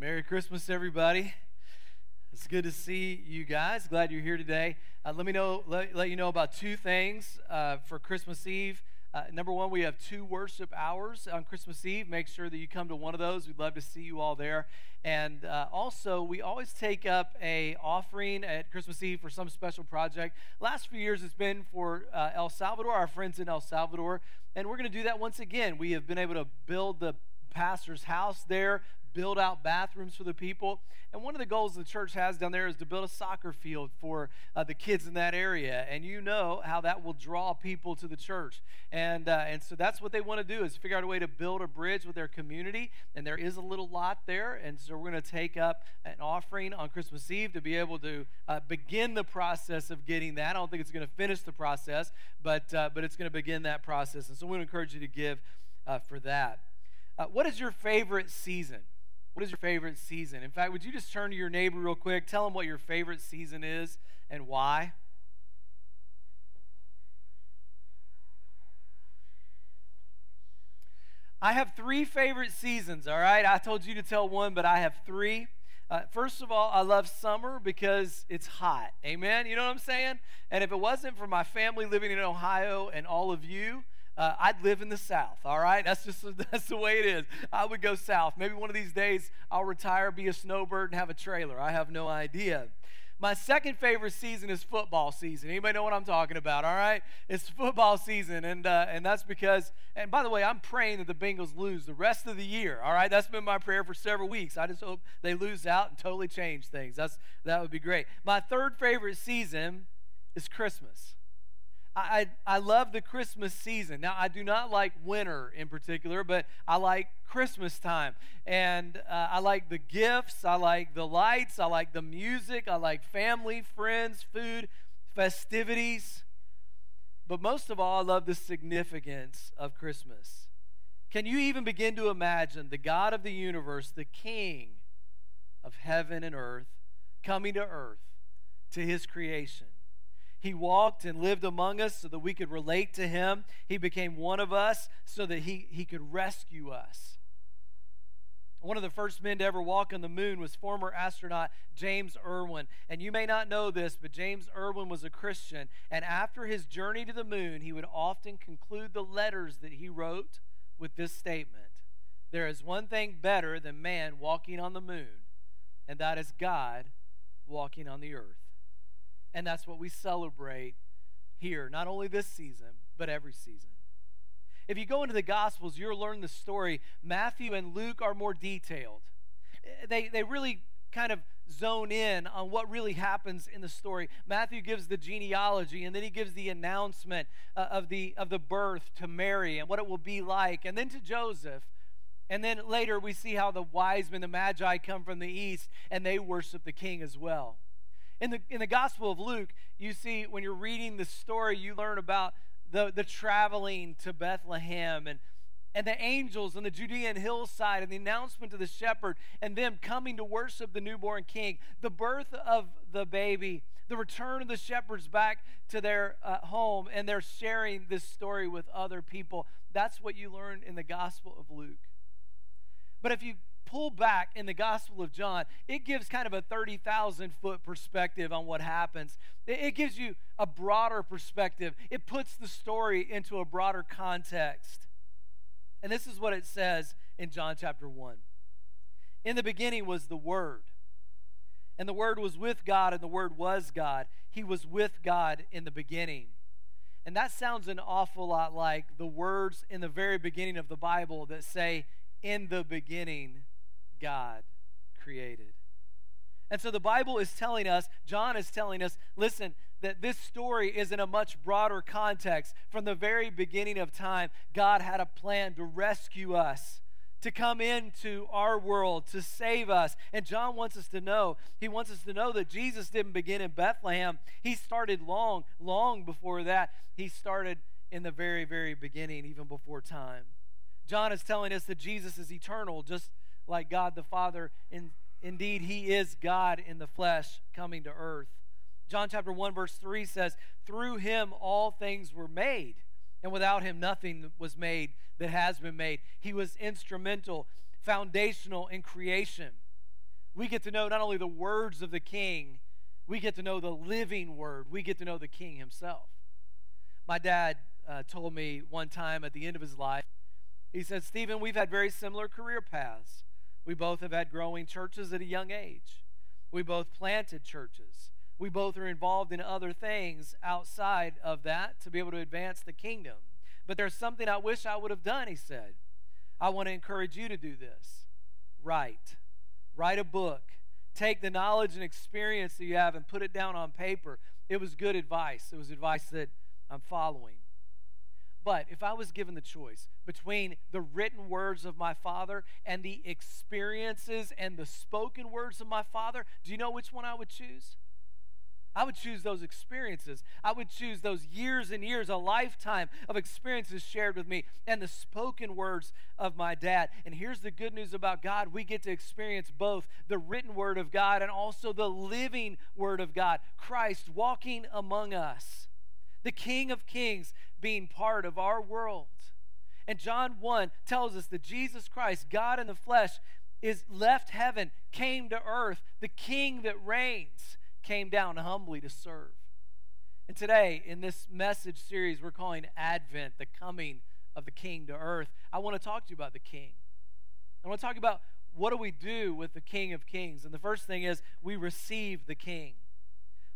Merry Christmas, everybody. It's good to see you guys. Glad you're here today. Uh, let me know, let, let, you know about two things uh, for Christmas Eve. Uh, number one, we have two worship hours on Christmas Eve. Make sure that you come to one of those. We'd love to see you all there. And uh, also, we always take up a offering at Christmas Eve for some special project. Last few years, it's been for uh, El Salvador, our friends in El Salvador, and we're going to do that once again. We have been able to build the pastor's house there, build out bathrooms for the people. And one of the goals the church has down there is to build a soccer field for uh, the kids in that area. And you know how that will draw people to the church. And, uh, and so that's what they want to do is figure out a way to build a bridge with their community. And there is a little lot there. And so we're going to take up an offering on Christmas Eve to be able to uh, begin the process of getting that. I don't think it's going to finish the process, but, uh, but it's going to begin that process. And so we encourage you to give uh, for that. Uh, what is your favorite season? What is your favorite season? In fact, would you just turn to your neighbor real quick, tell them what your favorite season is and why? I have three favorite seasons, all right? I told you to tell one, but I have three. Uh, first of all, I love summer because it's hot. Amen? You know what I'm saying? And if it wasn't for my family living in Ohio and all of you, uh, I'd live in the South, all right? That's just that's the way it is. I would go south. Maybe one of these days I'll retire, be a snowbird, and have a trailer. I have no idea. My second favorite season is football season. Anybody know what I'm talking about? All right, it's football season, and uh, and that's because. And by the way, I'm praying that the Bengals lose the rest of the year. All right, that's been my prayer for several weeks. I just hope they lose out and totally change things. That's that would be great. My third favorite season is Christmas. I, I love the Christmas season. Now, I do not like winter in particular, but I like Christmas time. And uh, I like the gifts, I like the lights, I like the music, I like family, friends, food, festivities. But most of all, I love the significance of Christmas. Can you even begin to imagine the God of the universe, the King of heaven and earth, coming to earth to his creation? He walked and lived among us so that we could relate to him. He became one of us so that he, he could rescue us. One of the first men to ever walk on the moon was former astronaut James Irwin. And you may not know this, but James Irwin was a Christian. And after his journey to the moon, he would often conclude the letters that he wrote with this statement There is one thing better than man walking on the moon, and that is God walking on the earth. And that's what we celebrate here, not only this season, but every season. If you go into the Gospels, you'll learn the story. Matthew and Luke are more detailed. They, they really kind of zone in on what really happens in the story. Matthew gives the genealogy and then he gives the announcement uh, of, the, of the birth to Mary and what it will be like, and then to Joseph. And then later we see how the wise men, the magi, come from the east and they worship the king as well. In the, in the Gospel of Luke, you see, when you're reading the story, you learn about the, the traveling to Bethlehem and, and the angels on the Judean hillside and the announcement to the shepherd and them coming to worship the newborn king, the birth of the baby, the return of the shepherds back to their uh, home, and they're sharing this story with other people. That's what you learn in the Gospel of Luke. But if you pull back in the Gospel of John, it gives kind of a 30,000 foot perspective on what happens. It gives you a broader perspective, it puts the story into a broader context. And this is what it says in John chapter 1. In the beginning was the Word, and the Word was with God, and the Word was God. He was with God in the beginning. And that sounds an awful lot like the words in the very beginning of the Bible that say, In the beginning, God created. And so the Bible is telling us, John is telling us, listen, that this story is in a much broader context. From the very beginning of time, God had a plan to rescue us, to come into our world, to save us. And John wants us to know, he wants us to know that Jesus didn't begin in Bethlehem. He started long, long before that. He started in the very, very beginning, even before time. John is telling us that Jesus is eternal, just like God the Father. In, indeed, he is God in the flesh coming to earth. John chapter 1, verse 3 says, Through him all things were made, and without him nothing was made that has been made. He was instrumental, foundational in creation. we get to know not only the words of the king, we get to know the living word. We get to know the king himself. My dad uh, told me one time at the end of his life, he said, Stephen, we've had very similar career paths. We both have had growing churches at a young age. We both planted churches. We both are involved in other things outside of that to be able to advance the kingdom. But there's something I wish I would have done, he said. I want to encourage you to do this. Write. Write a book. Take the knowledge and experience that you have and put it down on paper. It was good advice. It was advice that I'm following. But if I was given the choice between the written words of my father and the experiences and the spoken words of my father, do you know which one I would choose? I would choose those experiences. I would choose those years and years, a lifetime of experiences shared with me, and the spoken words of my dad. And here's the good news about God we get to experience both the written word of God and also the living word of God, Christ walking among us, the King of Kings being part of our world. And John 1 tells us that Jesus Christ, God in the flesh, is left heaven, came to earth, the King that reigns came down humbly to serve. And today, in this message series we're calling Advent, the coming of the King to earth, I want to talk to you about the King. I want to talk about what do we do with the King of Kings. And the first thing is we receive the King.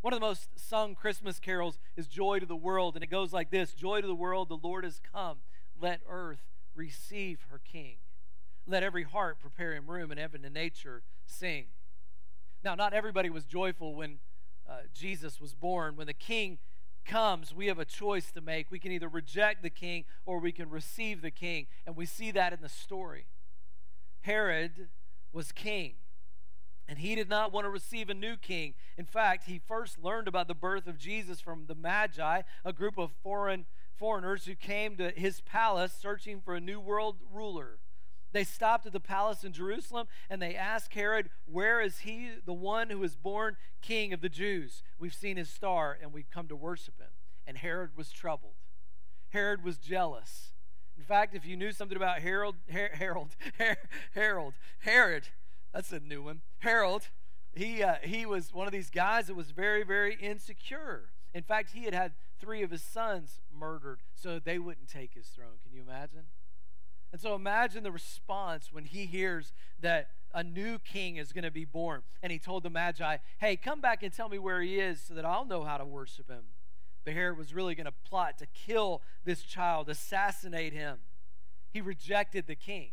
One of the most sung Christmas carols is Joy to the World, and it goes like this Joy to the world, the Lord has come. Let earth receive her King. Let every heart prepare him room, and heaven and nature sing. Now, not everybody was joyful when uh, Jesus was born. When the king comes, we have a choice to make. We can either reject the king or we can receive the king. And we see that in the story. Herod was king, and he did not want to receive a new king. In fact, he first learned about the birth of Jesus from the Magi, a group of foreign foreigners who came to his palace searching for a new world ruler. They stopped at the palace in Jerusalem and they asked Herod, Where is he, the one who is born king of the Jews? We've seen his star and we've come to worship him. And Herod was troubled. Herod was jealous. In fact, if you knew something about Harold, Her- Harold, Her- Harold, Herod, that's a new one. Harold, he, uh, he was one of these guys that was very, very insecure. In fact, he had had three of his sons murdered so they wouldn't take his throne. Can you imagine? And so imagine the response when he hears that a new king is going to be born. And he told the Magi, Hey, come back and tell me where he is so that I'll know how to worship him. But Herod was really going to plot to kill this child, assassinate him. He rejected the king.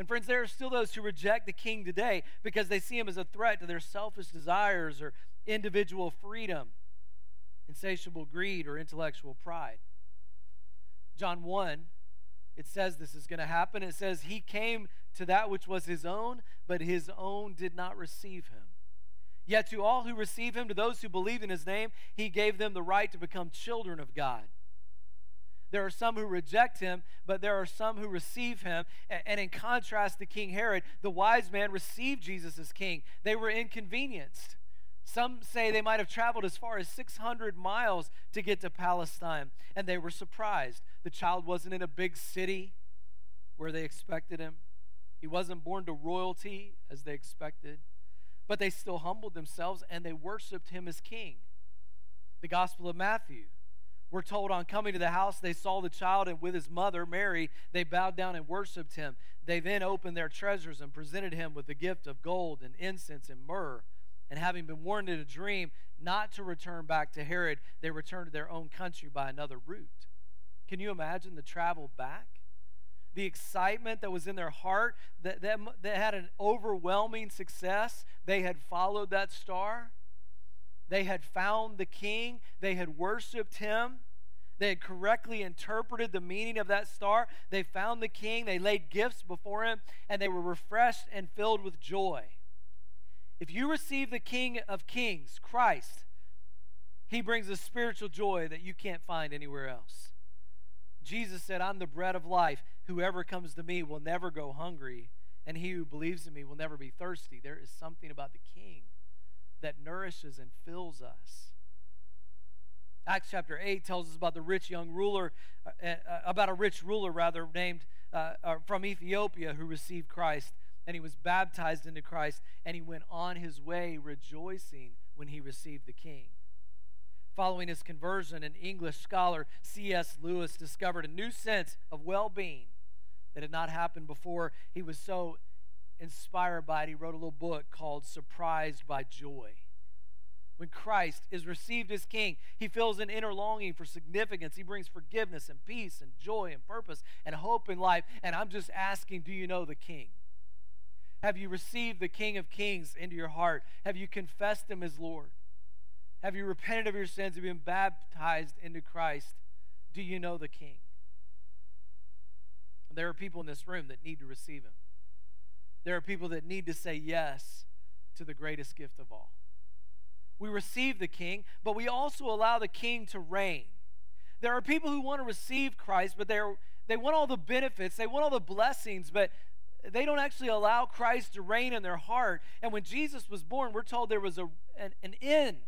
And friends, there are still those who reject the king today because they see him as a threat to their selfish desires or individual freedom, insatiable greed, or intellectual pride. John 1 it says this is going to happen. It says, He came to that which was His own, but His own did not receive Him. Yet to all who receive Him, to those who believe in His name, He gave them the right to become children of God. There are some who reject him, but there are some who receive him. And in contrast to King Herod, the wise man received Jesus as king. They were inconvenienced. Some say they might have traveled as far as 600 miles to get to Palestine, and they were surprised. The child wasn't in a big city where they expected him, he wasn't born to royalty as they expected, but they still humbled themselves and they worshiped him as king. The Gospel of Matthew. We're told on coming to the house, they saw the child, and with his mother, Mary, they bowed down and worshiped him. They then opened their treasures and presented him with the gift of gold and incense and myrrh and having been warned in a dream not to return back to Herod, they returned to their own country by another route. Can you imagine the travel back? The excitement that was in their heart, that, that, that had an overwhelming success. They had followed that star. They had found the king. They had worshiped him. They had correctly interpreted the meaning of that star. They found the king. They laid gifts before him, and they were refreshed and filled with joy. If you receive the King of Kings, Christ, he brings a spiritual joy that you can't find anywhere else. Jesus said, I'm the bread of life. Whoever comes to me will never go hungry, and he who believes in me will never be thirsty. There is something about the King that nourishes and fills us. Acts chapter 8 tells us about the rich young ruler, uh, uh, about a rich ruler, rather, named uh, uh from Ethiopia who received Christ. and he was baptized into Christ, and he went on his way rejoicing when he received the king. Following his conversion, an English scholar, C.S. Lewis, discovered a new sense of well being that had not happened before. He was so inspired by it, he wrote a little book called Surprised by Joy. When Christ is received as King, he feels an inner longing for significance. He brings forgiveness and peace and joy and purpose and hope in life. And I'm just asking do you know the King? Have you received the King of Kings into your heart? Have you confessed him as Lord? Have you repented of your sins? and been baptized into Christ? Do you know the King? There are people in this room that need to receive him. There are people that need to say yes to the greatest gift of all. We receive the king, but we also allow the king to reign. There are people who want to receive Christ, but they're, they want all the benefits, they want all the blessings, but they don't actually allow Christ to reign in their heart. And when Jesus was born, we're told there was a, an, an inn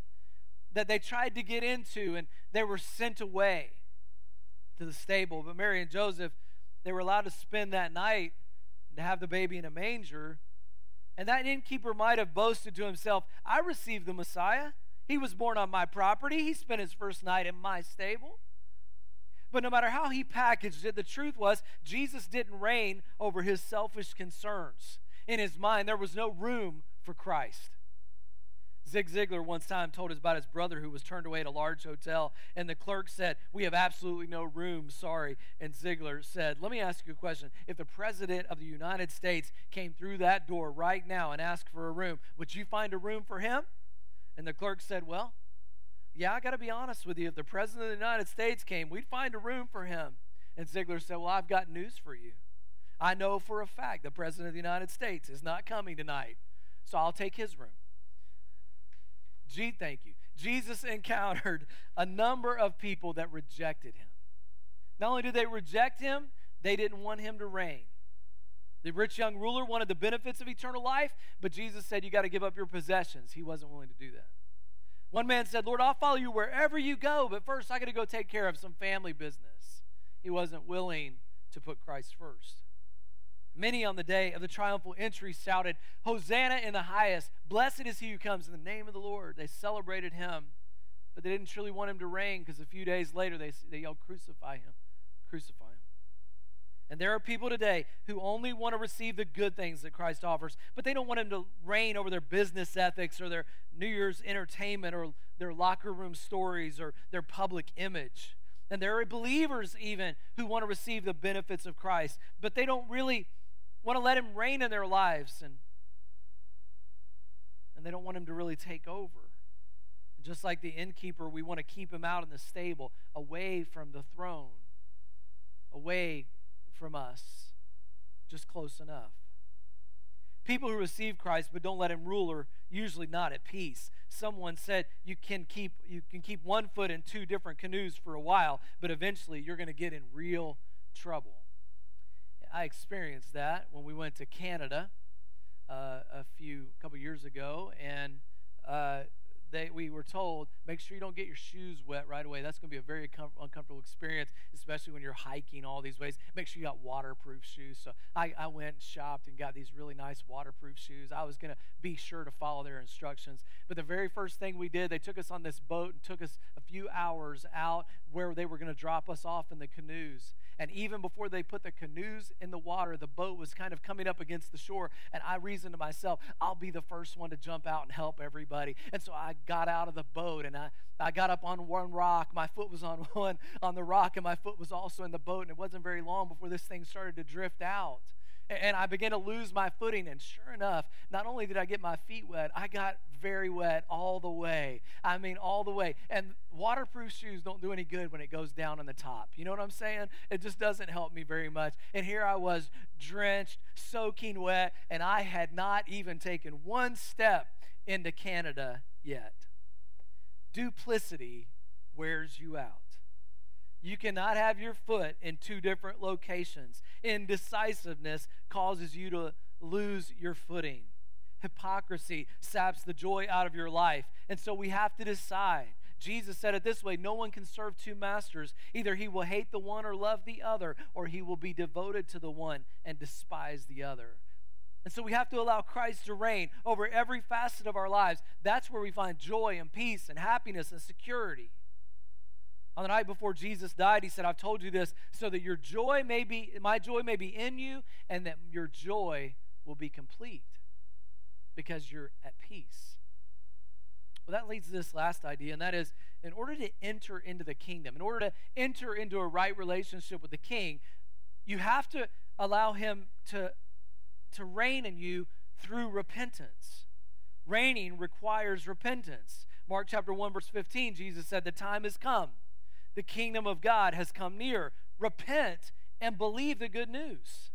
that they tried to get into, and they were sent away to the stable. But Mary and Joseph, they were allowed to spend that night to have the baby in a manger. And that innkeeper might have boasted to himself, I received the Messiah. He was born on my property. He spent his first night in my stable. But no matter how he packaged it, the truth was Jesus didn't reign over his selfish concerns. In his mind, there was no room for Christ. Zig Ziglar once time told us about his brother who was turned away at a large hotel, and the clerk said, We have absolutely no room, sorry. And Ziglar said, Let me ask you a question. If the President of the United States came through that door right now and asked for a room, would you find a room for him? And the clerk said, Well, yeah, I got to be honest with you. If the President of the United States came, we'd find a room for him. And Ziglar said, Well, I've got news for you. I know for a fact the President of the United States is not coming tonight, so I'll take his room. G, thank you. Jesus encountered a number of people that rejected him. Not only did they reject him, they didn't want him to reign. The rich young ruler wanted the benefits of eternal life, but Jesus said, You got to give up your possessions. He wasn't willing to do that. One man said, Lord, I'll follow you wherever you go, but first I got to go take care of some family business. He wasn't willing to put Christ first. Many on the day of the triumphal entry shouted, Hosanna in the highest. Blessed is he who comes in the name of the Lord. They celebrated him, but they didn't truly want him to reign because a few days later they, they yelled, Crucify him, crucify him. And there are people today who only want to receive the good things that Christ offers, but they don't want him to reign over their business ethics or their New Year's entertainment or their locker room stories or their public image. And there are believers even who want to receive the benefits of Christ, but they don't really want to let him reign in their lives and and they don't want him to really take over. And just like the innkeeper, we want to keep him out in the stable, away from the throne, away from us, just close enough. People who receive Christ but don't let him rule are usually not at peace. Someone said you can keep you can keep one foot in two different canoes for a while, but eventually you're going to get in real trouble. I experienced that when we went to Canada uh, a few couple years ago, and uh, they, we were told make sure you don't get your shoes wet right away. That's going to be a very com- uncomfortable experience, especially when you're hiking all these ways. Make sure you got waterproof shoes. So I, I went and shopped and got these really nice waterproof shoes. I was going to be sure to follow their instructions. But the very first thing we did, they took us on this boat and took us a few hours out where they were going to drop us off in the canoes. And even before they put the canoes in the water, the boat was kind of coming up against the shore. And I reasoned to myself, I'll be the first one to jump out and help everybody. And so I got out of the boat and I, I got up on one rock. My foot was on one on the rock, and my foot was also in the boat. And it wasn't very long before this thing started to drift out and I began to lose my footing. And sure enough, not only did I get my feet wet, I got very wet all the way. I mean, all the way. And waterproof shoes don't do any good when it goes down on the top. You know what I'm saying? It just doesn't help me very much. And here I was drenched, soaking wet, and I had not even taken one step into Canada yet. Duplicity wears you out. You cannot have your foot in two different locations. Indecisiveness causes you to lose your footing. Hypocrisy saps the joy out of your life. And so we have to decide. Jesus said it this way No one can serve two masters. Either he will hate the one or love the other, or he will be devoted to the one and despise the other. And so we have to allow Christ to reign over every facet of our lives. That's where we find joy and peace and happiness and security. On the night before Jesus died, he said, I've told you this so that your joy may be, my joy may be in you, and that your joy will be complete because you're at peace. Well, that leads to this last idea, and that is in order to enter into the kingdom, in order to enter into a right relationship with the king, you have to allow him to, to reign in you through repentance. Reigning requires repentance. Mark chapter 1, verse 15, Jesus said, The time has come the kingdom of God has come near. Repent and believe the good news.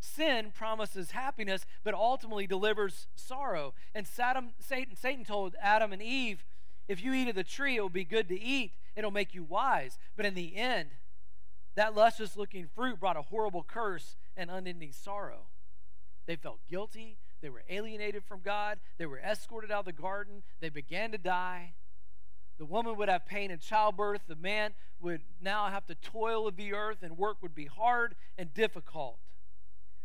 Sin promises happiness, but ultimately delivers sorrow. And Satan, Satan, told Adam and Eve, if you eat of the tree, it will be good to eat. It'll make you wise. But in the end, that luscious looking fruit brought a horrible curse and unending sorrow. They felt guilty. They were alienated from God. They were escorted out of the garden. They began to die. The woman would have pain in childbirth. The man would now have to toil of the earth, and work would be hard and difficult.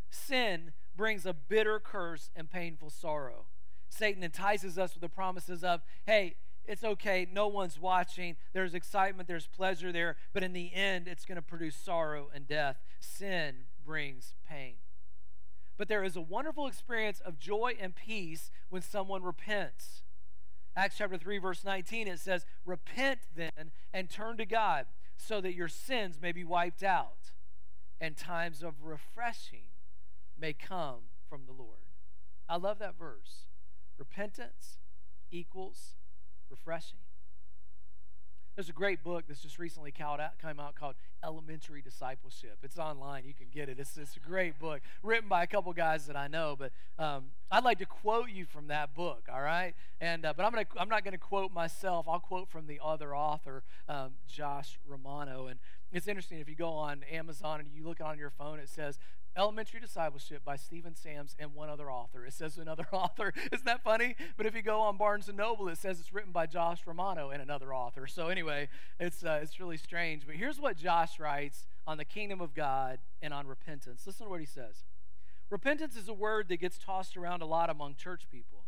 Sin brings a bitter curse and painful sorrow. Satan entices us with the promises of, hey, it's okay, no one's watching, there's excitement, there's pleasure there, but in the end, it's going to produce sorrow and death. Sin brings pain. But there is a wonderful experience of joy and peace when someone repents. Acts chapter 3, verse 19, it says, Repent then and turn to God so that your sins may be wiped out and times of refreshing may come from the Lord. I love that verse. Repentance equals refreshing. There's a great book that's just recently came out called Elementary Discipleship. It's online. You can get it. It's, it's a great book written by a couple guys that I know. But um, I'd like to quote you from that book, all right? And uh, But I'm, gonna, I'm not going to quote myself. I'll quote from the other author, um, Josh Romano. And it's interesting if you go on Amazon and you look on your phone, it says Elementary Discipleship by Stephen Sams and one other author. It says another author. Isn't that funny? But if you go on Barnes and Noble, it says it's written by Josh Romano and another author. So anyway, it's uh, it's really strange. But here's what Josh writes on the kingdom of God and on repentance. Listen to what he says. Repentance is a word that gets tossed around a lot among church people.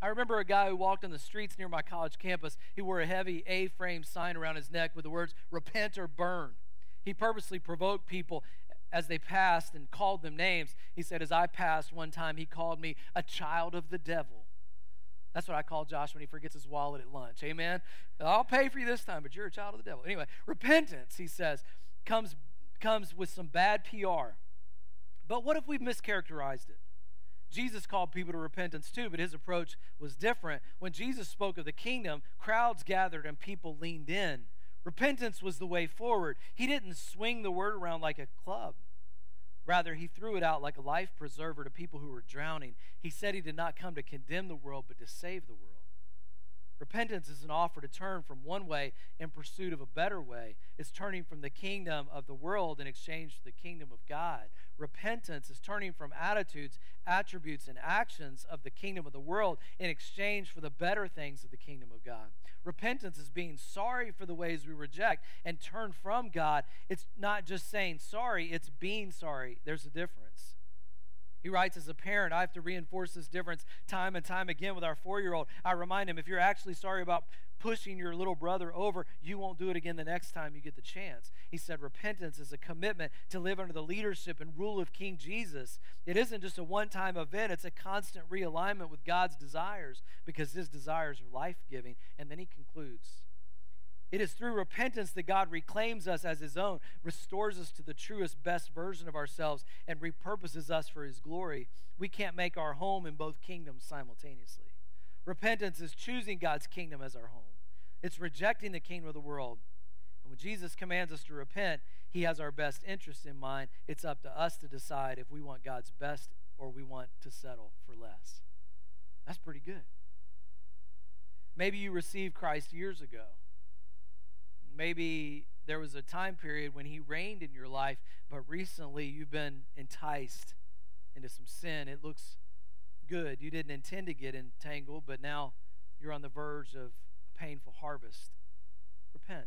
I remember a guy who walked on the streets near my college campus. He wore a heavy A frame sign around his neck with the words, Repent or Burn. He purposely provoked people as they passed and called them names, he said, As I passed one time, he called me a child of the devil. That's what I call Josh when he forgets his wallet at lunch. Amen. I'll pay for you this time, but you're a child of the devil. Anyway, repentance, he says, comes, comes with some bad PR. But what if we've mischaracterized it? Jesus called people to repentance too, but his approach was different. When Jesus spoke of the kingdom, crowds gathered and people leaned in. Repentance was the way forward. He didn't swing the word around like a club. Rather, he threw it out like a life preserver to people who were drowning. He said he did not come to condemn the world, but to save the world. Repentance is an offer to turn from one way in pursuit of a better way. It's turning from the kingdom of the world in exchange for the kingdom of God. Repentance is turning from attitudes, attributes, and actions of the kingdom of the world in exchange for the better things of the kingdom of God. Repentance is being sorry for the ways we reject and turn from God. It's not just saying sorry, it's being sorry. There's a difference. He writes, as a parent, I have to reinforce this difference time and time again with our four year old. I remind him, if you're actually sorry about pushing your little brother over, you won't do it again the next time you get the chance. He said, repentance is a commitment to live under the leadership and rule of King Jesus. It isn't just a one time event, it's a constant realignment with God's desires because his desires are life giving. And then he concludes, it is through repentance that God reclaims us as his own, restores us to the truest, best version of ourselves, and repurposes us for his glory. We can't make our home in both kingdoms simultaneously. Repentance is choosing God's kingdom as our home, it's rejecting the kingdom of the world. And when Jesus commands us to repent, he has our best interest in mind. It's up to us to decide if we want God's best or we want to settle for less. That's pretty good. Maybe you received Christ years ago Maybe there was a time period when he reigned in your life, but recently you've been enticed into some sin. It looks good. You didn't intend to get entangled, but now you're on the verge of a painful harvest. Repent.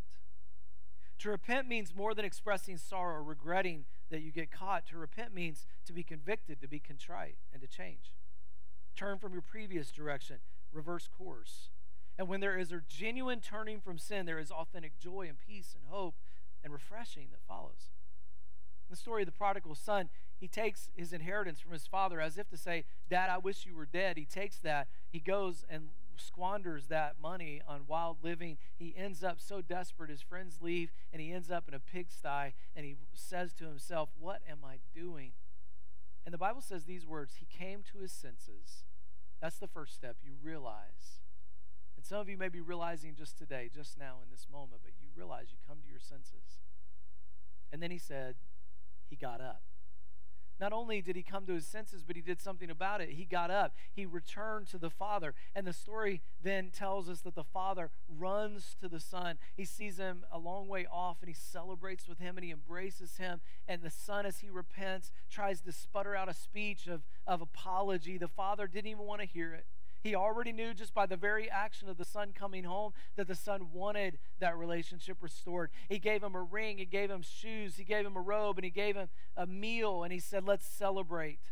To repent means more than expressing sorrow or regretting that you get caught. To repent means to be convicted, to be contrite, and to change. Turn from your previous direction, reverse course. And when there is a genuine turning from sin, there is authentic joy and peace and hope and refreshing that follows. In the story of the prodigal son, he takes his inheritance from his father as if to say, Dad, I wish you were dead. He takes that, he goes and squanders that money on wild living. He ends up so desperate, his friends leave, and he ends up in a pigsty, and he says to himself, What am I doing? And the Bible says these words He came to his senses. That's the first step. You realize. And some of you may be realizing just today, just now in this moment, but you realize you come to your senses. And then he said, He got up. Not only did he come to his senses, but he did something about it. He got up, he returned to the Father. And the story then tells us that the Father runs to the Son. He sees him a long way off and he celebrates with him and he embraces him. And the Son, as he repents, tries to sputter out a speech of, of apology. The Father didn't even want to hear it. He already knew just by the very action of the son coming home that the son wanted that relationship restored. He gave him a ring, he gave him shoes, he gave him a robe, and he gave him a meal, and he said, Let's celebrate.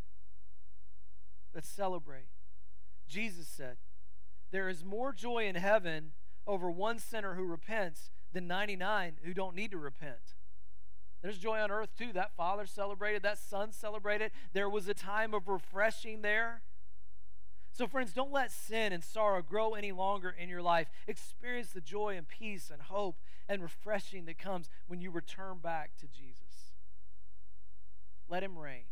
Let's celebrate. Jesus said, There is more joy in heaven over one sinner who repents than 99 who don't need to repent. There's joy on earth too. That father celebrated, that son celebrated. There was a time of refreshing there. So, friends, don't let sin and sorrow grow any longer in your life. Experience the joy and peace and hope and refreshing that comes when you return back to Jesus. Let Him reign.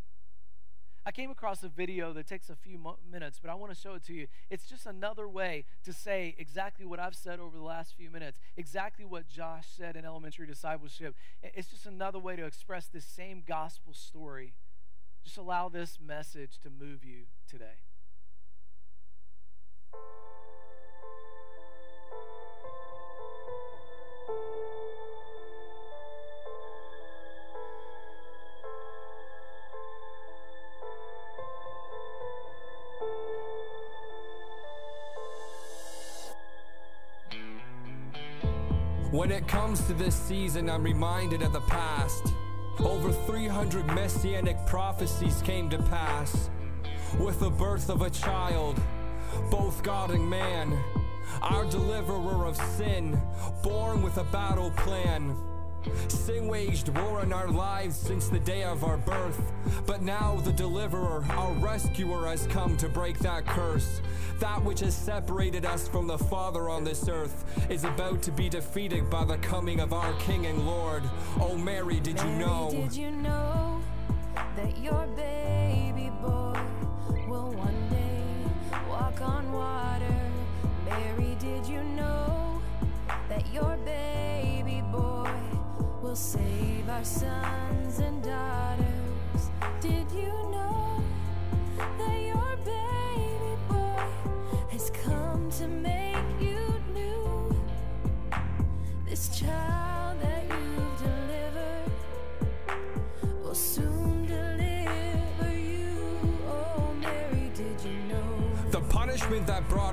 I came across a video that takes a few mo- minutes, but I want to show it to you. It's just another way to say exactly what I've said over the last few minutes, exactly what Josh said in elementary discipleship. It's just another way to express this same gospel story. Just allow this message to move you today. When it comes to this season, I'm reminded of the past. Over 300 messianic prophecies came to pass with the birth of a child, both God and man, our deliverer of sin, born with a battle plan. Sin waged war in our lives since the day of our birth. But now the deliverer, our rescuer, has come to break that curse. That which has separated us from the Father on this earth is about to be defeated by the coming of our King and Lord. Oh, Mary, did Mary, you know? Did you know that your baby on water? Mary, did you know that your baby boy will save our sons and daughters? Did you know that your baby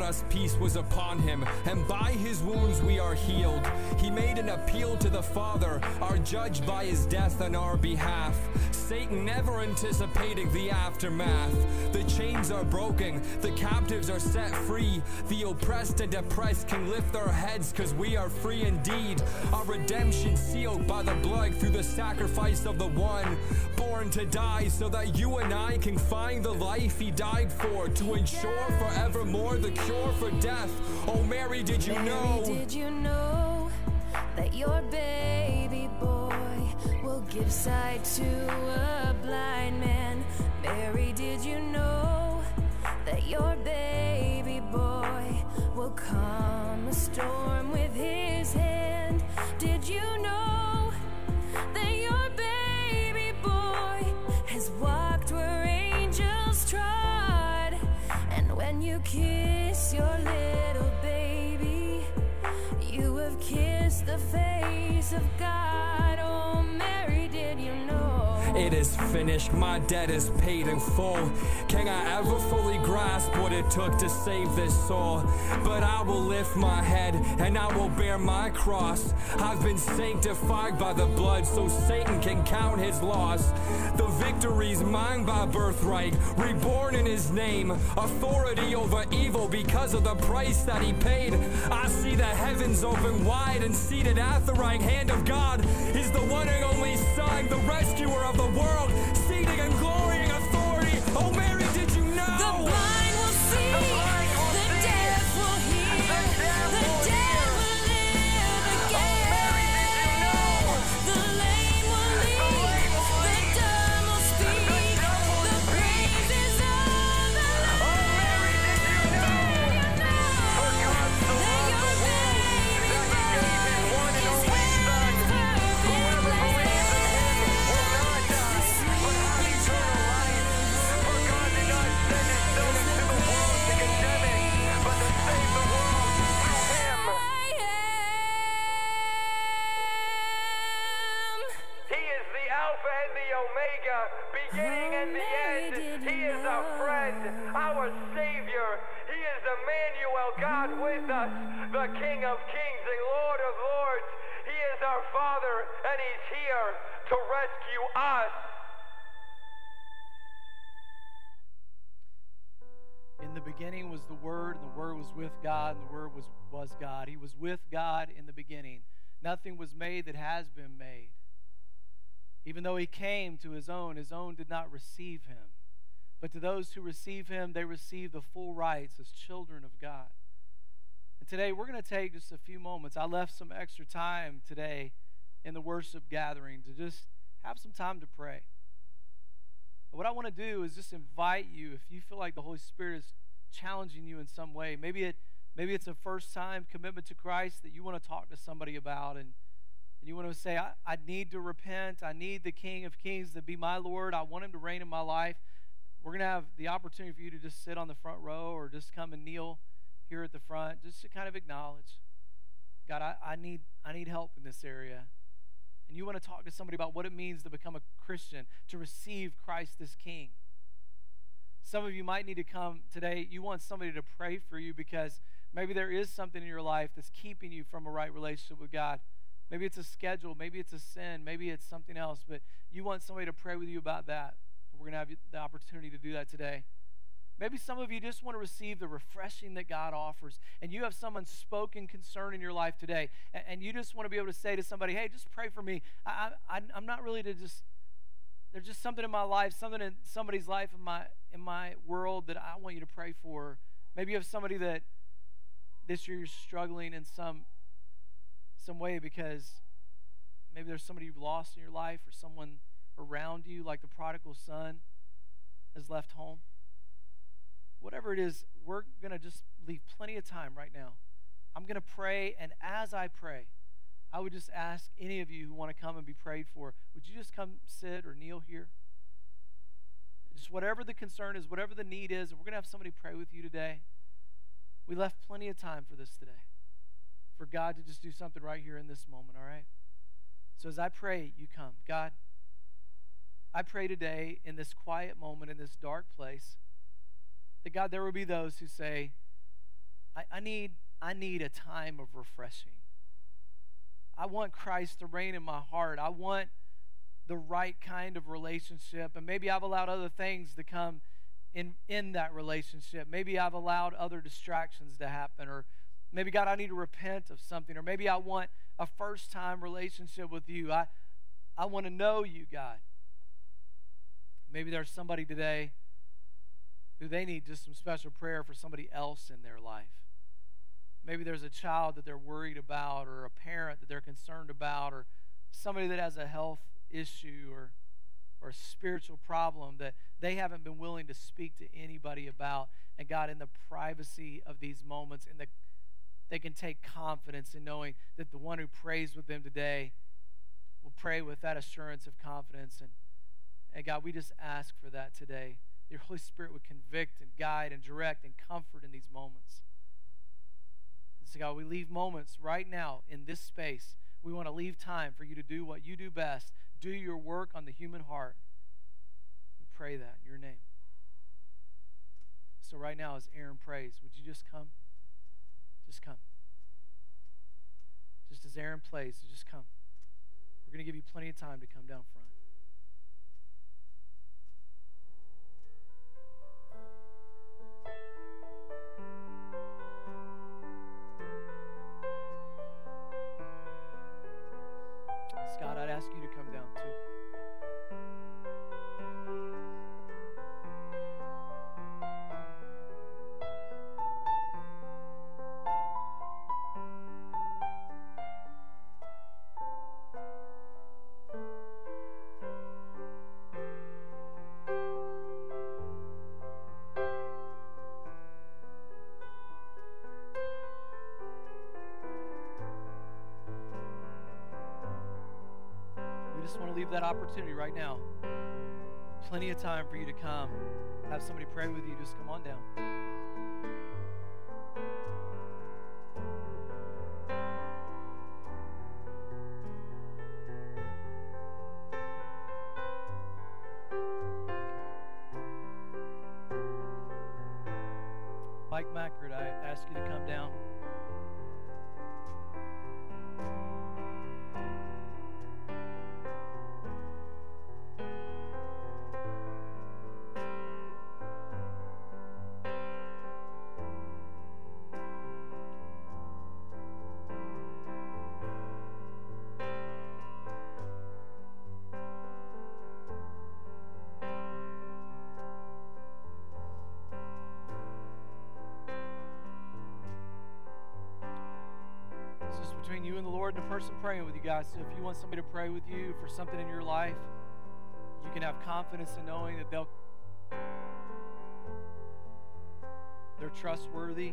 us peace was upon him, and by his wounds we are healed. He made an appeal to the Father, our judge by his death on our behalf. Satan never anticipating the aftermath. The chains are broken, the captives are set free. The oppressed and depressed can lift their heads because we are free indeed. Our redemption sealed by the blood through the sacrifice of the one born to die so that you and I can find the life he died for to ensure forevermore the cure for death. Oh, Mary, did you Mary, know? did you know that your baby boy will give sight to a blind man? Mary, did you know your baby boy will calm a storm with his hand? Did you know that your baby boy has walked where angels trod? And when you kiss your little baby, you have kissed the face of God. Oh, Mary? It is finished, my debt is paid in full. Can I ever fully grasp what it took to save this soul. But I will lift my head and I will bear my cross. I've been sanctified by the blood so Satan can count his loss. The victory's mine by birthright, reborn in his name. Authority over evil because of the price that he paid. I see the heavens open wide and seated at the right hand of God is the one and only Son, the rescuer of the world, us, the King of Kings and Lord of Lords. He is our Father, and He's here to rescue us. In the beginning was the Word, and the Word was with God, and the Word was, was God. He was with God in the beginning. Nothing was made that has been made. Even though he came to his own, his own did not receive him. But to those who receive him, they receive the full rights as children of God. And today we're going to take just a few moments. I left some extra time today in the worship gathering to just have some time to pray. What I want to do is just invite you if you feel like the Holy Spirit is challenging you in some way. Maybe it maybe it's a first time commitment to Christ that you want to talk to somebody about and and you want to say, I, I need to repent. I need the King of Kings to be my Lord. I want him to reign in my life. We're going to have the opportunity for you to just sit on the front row or just come and kneel here at the front, just to kind of acknowledge, God, I, I need I need help in this area. And you want to talk to somebody about what it means to become a Christian, to receive Christ as King. Some of you might need to come today. You want somebody to pray for you because maybe there is something in your life that's keeping you from a right relationship with God. Maybe it's a schedule, maybe it's a sin, maybe it's something else, but you want somebody to pray with you about that. We're going to have the opportunity to do that today. Maybe some of you just want to receive the refreshing that God offers, and you have some unspoken concern in your life today, and you just want to be able to say to somebody, "Hey, just pray for me." I, I, I'm not really to just. There's just something in my life, something in somebody's life in my in my world that I want you to pray for. Maybe you have somebody that this year you're struggling in some some way because maybe there's somebody you've lost in your life or someone around you, like the prodigal son, has left home. Whatever it is, we're going to just leave plenty of time right now. I'm going to pray, and as I pray, I would just ask any of you who want to come and be prayed for, would you just come sit or kneel here? Just whatever the concern is, whatever the need is, we're going to have somebody pray with you today. We left plenty of time for this today, for God to just do something right here in this moment, all right? So as I pray, you come. God, I pray today in this quiet moment, in this dark place, that God, there will be those who say, I, I need, I need a time of refreshing. I want Christ to reign in my heart. I want the right kind of relationship. And maybe I've allowed other things to come in, in that relationship. Maybe I've allowed other distractions to happen. Or maybe, God, I need to repent of something. Or maybe I want a first time relationship with you. I, I want to know you, God. Maybe there's somebody today who they need just some special prayer for somebody else in their life. Maybe there's a child that they're worried about, or a parent that they're concerned about, or somebody that has a health issue or, or a spiritual problem that they haven't been willing to speak to anybody about. And God, in the privacy of these moments, in the, they can take confidence in knowing that the one who prays with them today will pray with that assurance of confidence. And, and God, we just ask for that today. Your Holy Spirit would convict and guide and direct and comfort in these moments. And so, God, we leave moments right now in this space. We want to leave time for you to do what you do best do your work on the human heart. We pray that in your name. So, right now, as Aaron prays, would you just come? Just come. Just as Aaron plays, just come. We're going to give you plenty of time to come down front. Leave that opportunity right now. Plenty of time for you to come. Have somebody pray with you. Just come on down. If you want somebody to pray with you for something in your life, you can have confidence in knowing that they'll they're trustworthy.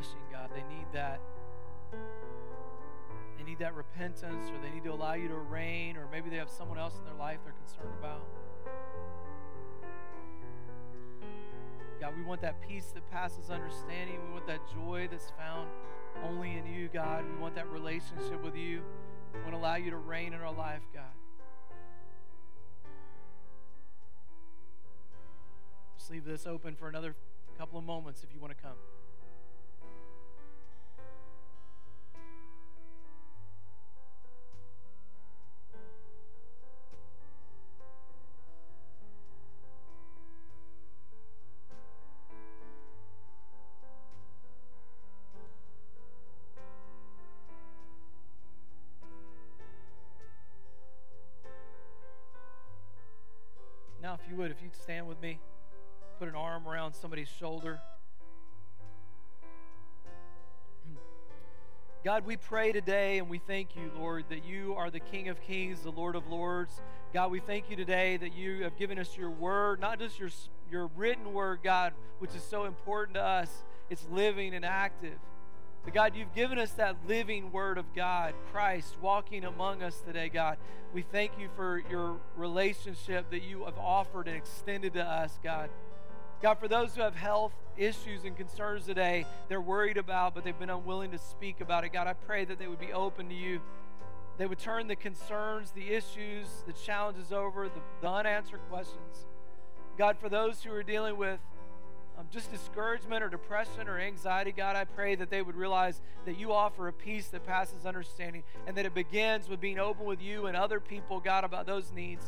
Refreshing, God, they need that they need that repentance or they need to allow you to reign or maybe they have someone else in their life they're concerned about. God, we want that peace that passes understanding. We want that joy that's found only in you, God. We want that relationship with you. We want to allow you to reign in our life, God. Just leave this open for another couple of moments if you want to come. If you would, if you'd stand with me, put an arm around somebody's shoulder. God, we pray today and we thank you, Lord, that you are the King of Kings, the Lord of Lords. God, we thank you today that you have given us your word, not just your, your written word, God, which is so important to us. It's living and active. But God, you've given us that living word of God, Christ walking among us today, God. We thank you for your relationship that you have offered and extended to us, God. God, for those who have health issues and concerns today, they're worried about, but they've been unwilling to speak about it. God, I pray that they would be open to you. They would turn the concerns, the issues, the challenges over, the, the unanswered questions. God, for those who are dealing with um, just discouragement or depression or anxiety, God, I pray that they would realize that you offer a peace that passes understanding and that it begins with being open with you and other people, God, about those needs,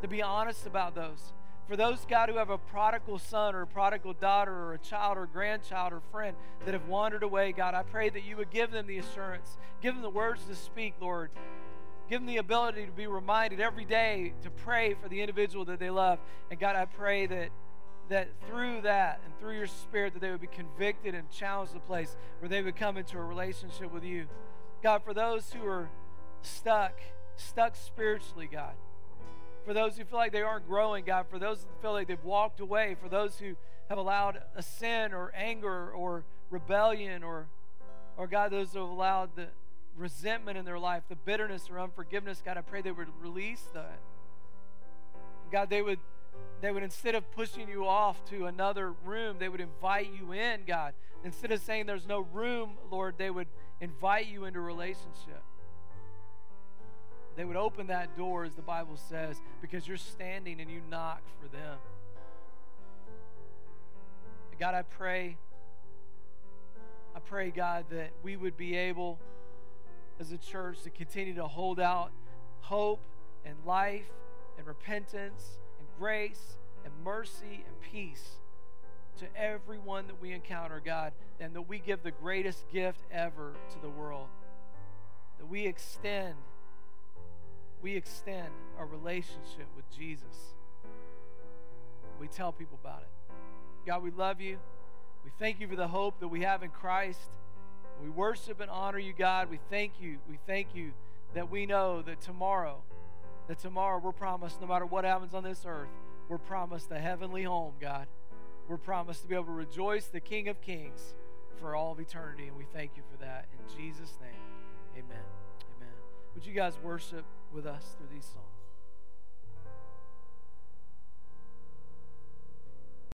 to be honest about those. For those, God, who have a prodigal son or a prodigal daughter or a child or grandchild or friend that have wandered away, God, I pray that you would give them the assurance, give them the words to speak, Lord. Give them the ability to be reminded every day to pray for the individual that they love. And God, I pray that that through that and through your spirit that they would be convicted and challenged the place where they would come into a relationship with you. God, for those who are stuck, stuck spiritually, God. For those who feel like they aren't growing, God, for those who feel like they've walked away, for those who have allowed a sin or anger or rebellion or Or God, those who have allowed the resentment in their life, the bitterness or unforgiveness, God, I pray they would release that. God, they would they would instead of pushing you off to another room, they would invite you in, God. Instead of saying there's no room, Lord, they would invite you into relationship. They would open that door, as the Bible says, because you're standing and you knock for them. God, I pray, I pray, God, that we would be able as a church to continue to hold out hope and life and repentance grace and mercy and peace to everyone that we encounter, God, and that we give the greatest gift ever to the world. That we extend, we extend our relationship with Jesus. We tell people about it. God, we love you. We thank you for the hope that we have in Christ. We worship and honor you, God. We thank you. We thank you that we know that tomorrow, that tomorrow we're promised, no matter what happens on this earth, we're promised a heavenly home, God. We're promised to be able to rejoice the King of Kings for all of eternity, and we thank you for that. In Jesus' name, amen. Amen. Would you guys worship with us through these songs?